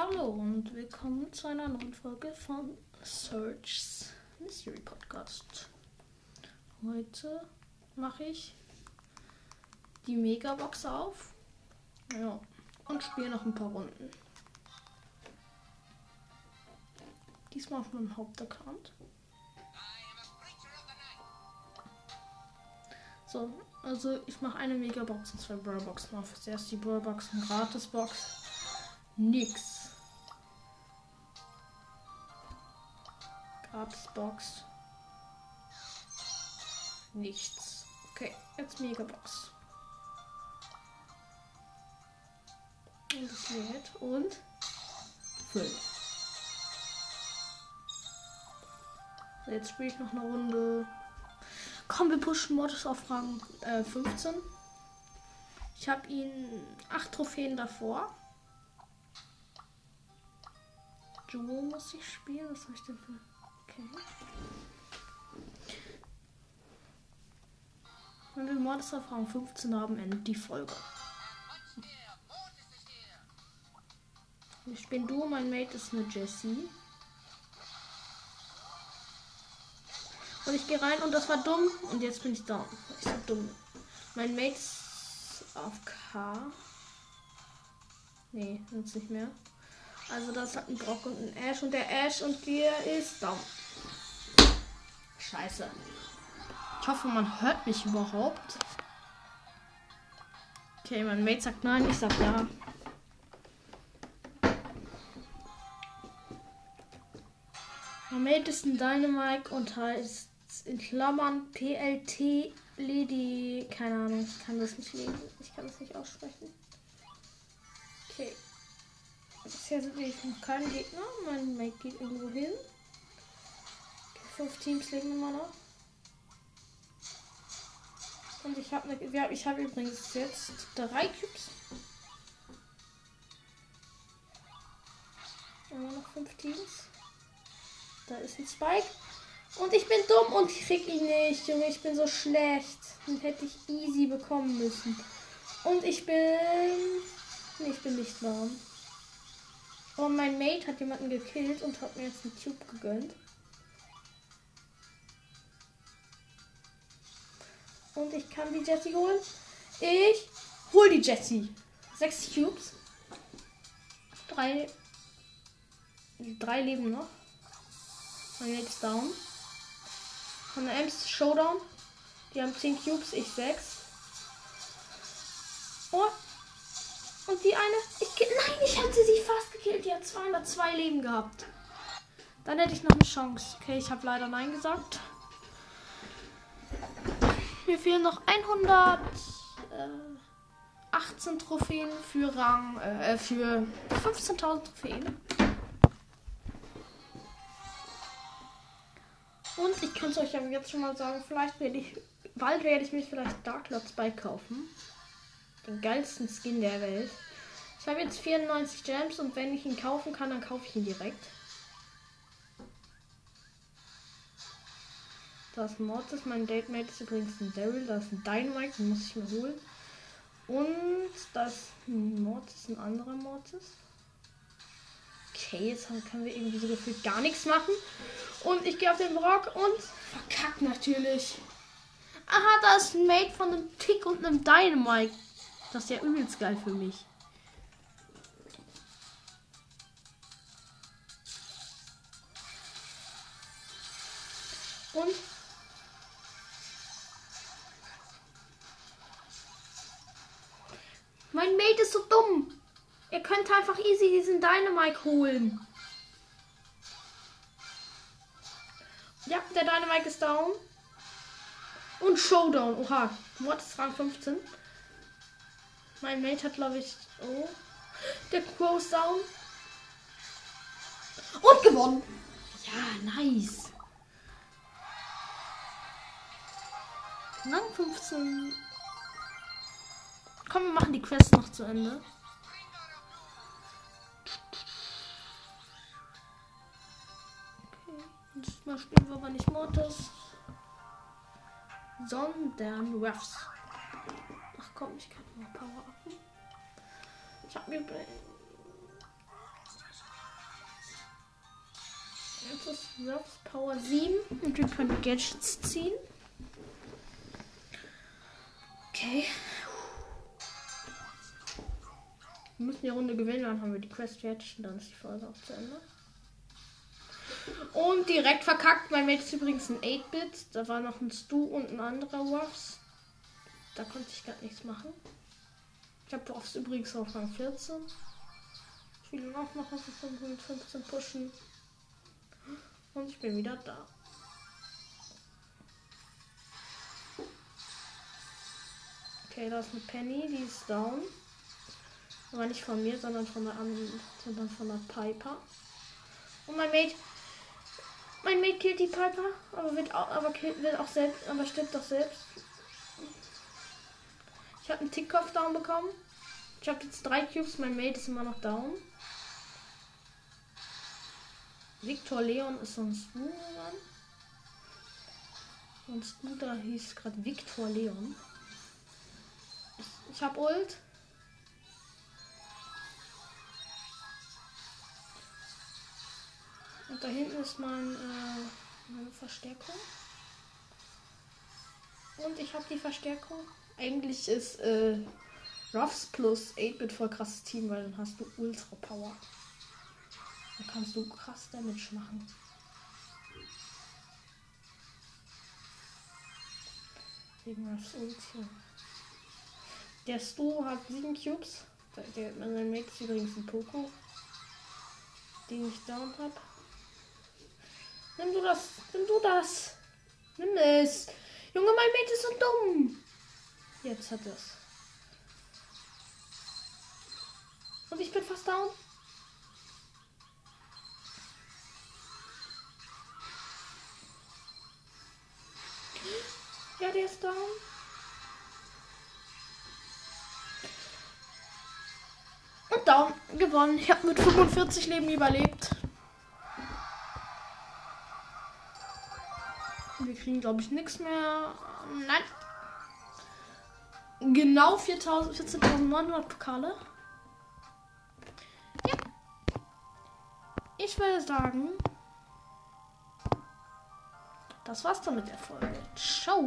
Hallo und willkommen zu einer neuen Folge von Search's Mystery Podcast. Heute mache ich die Megabox auf ja, und spiele noch ein paar Runden. Diesmal auf meinem Hauptaccount. So, also ich mache eine Megabox und zwei Brawlboxen auf. Zuerst die Brawlbox und Gratisbox. Nix. Gratisbox. Nichts. Okay, jetzt Megabox. Und es lädt und 5. So, jetzt spiele ich noch eine Runde. Komm, wir pushen Modus auf Rang äh, 15. Ich habe ihn 8 Trophäen davor. Duo muss ich spielen. Was soll ich denn für. Wenn wir Rang 15 haben, endet die Folge. Ich bin Duo, mein Mate ist eine Jessie. Und ich gehe rein und das war dumm. Und jetzt bin ich down. Ich so dumm. Mein Mate ist auf K. Nee, jetzt nicht mehr. Also das hat ein Brock und ein Ash und der Ash und der ist down. Scheiße. Ich hoffe, man hört mich überhaupt. Okay, mein Mate sagt nein, ich sag ja. Mein Mate ist ein Dynamite und heißt in Klammern PLT Lady. Keine Ahnung, ich kann das nicht lesen. Ich kann das nicht aussprechen. Okay. Bisher sind wir noch kein Gegner. Mein Mate geht irgendwo hin. Fünf Teams legen immer noch. Und ich habe ne, ich habe übrigens jetzt drei Cubes. Immer noch fünf Teams. Da ist ein Spike. Und ich bin dumm und krieg ihn nicht, Junge. Ich bin so schlecht. Den hätte ich easy bekommen müssen. Und ich bin. Nee, ich bin nicht warm. Oh, mein Mate hat jemanden gekillt und hat mir jetzt einen Cube gegönnt. Und ich kann die Jessie holen. Ich hol die Jessie. Sechs Cubes. Drei. Drei leben noch. Mate ist down. Von der Ems Showdown. Die haben 10 Cubes, ich 6. Oh. Und die eine. Ich, nein, ich hätte sie fast gekillt. Die hat 202 Leben gehabt. Dann hätte ich noch eine Chance. Okay, ich habe leider Nein gesagt. Mir fehlen noch 118 Trophäen für Rang. Äh, für 15.000 Trophäen. Und ich kann es euch aber jetzt schon mal sagen, vielleicht werde ich, bald werde ich mir vielleicht Dark Lord Spike kaufen. Den geilsten Skin der Welt. Ich habe jetzt 94 Gems und wenn ich ihn kaufen kann, dann kaufe ich ihn direkt. Das ist Mortis, mein Datemate ist übrigens ein Daryl, das ist ein Dynamite, den muss ich mir holen. Und das Mortis, ein anderer Mortis. Okay, jetzt können wir irgendwie so gefühlt gar nichts machen. Und ich gehe auf den Brock und verkackt natürlich. Aha, da ist ein Mate von einem Tick und einem Dynamite. Das ist ja übelst geil für mich. Und mein Mate ist so dumm. Ihr könnt einfach easy diesen Dynamite holen. Ja, der Dynamite ist down. Und Showdown. Oha. Mod ist Rang 15. Mein Mate hat, glaube ich. Oh. Der Crow ist down. Und gewonnen. Ja, nice. Rang 15. Komm, wir machen die Quest noch zu Ende. Diesmal spielen wir aber nicht Mortis, sondern Ruffs. Ach komm, ich kann mal Power upen. Ich hab mir. Jetzt ist Ruffs Power 7 und wir können Gadgets ziehen. Okay. Wir müssen die Runde gewinnen, dann haben wir die Quest fertig und dann ist die Folge auch zu Ende. Und direkt verkackt. Mein Mate ist übrigens ein 8-Bit. Da war noch ein Stu und ein anderer Ruffs. Da konnte ich gar nichts machen. Ich habe Ruffs übrigens auf Rang 14. Ich will auch noch auf 15 pushen. Und ich bin wieder da. Okay, da ist eine Penny, die ist down. Aber nicht von mir, sondern von der sondern von der Piper. Und mein Mate. Mein Mate killt die Piper, aber wird auch, aber killt, wird auch selbst, aber stirbt doch selbst. Ich habe einen Tickkopf down bekommen. Ich habe jetzt drei Cubes, mein Mate ist immer noch down. Victor Leon ist sonst ein Mann. Und Scooter hieß gerade Victor Leon. Ich, ich hab Ult. Und da hinten ist mein, äh, meine Verstärkung. Und ich habe die Verstärkung. Eigentlich ist äh, Ruffs plus 8-Bit voll krasses Team, weil dann hast du Ultra Power. Da kannst du krass Damage machen. Wegen Ruffs Ulti. Der Stu hat 7 Cubes. Der, der mein Mate übrigens ein Poco. Den ich down hab. Nimm du das. Nimm du das. Nimm es. Junge, mein Mate ist so dumm. Jetzt hat es. Und ich bin fast down. Ja, der ist down. Und down. Gewonnen. Ich habe mit 45 Leben überlebt. Kriegen, glaube ich, nichts mehr. Nein. Genau 14.900 Pokale. Ja. Ich würde sagen, das war's dann mit der Folge. Ciao.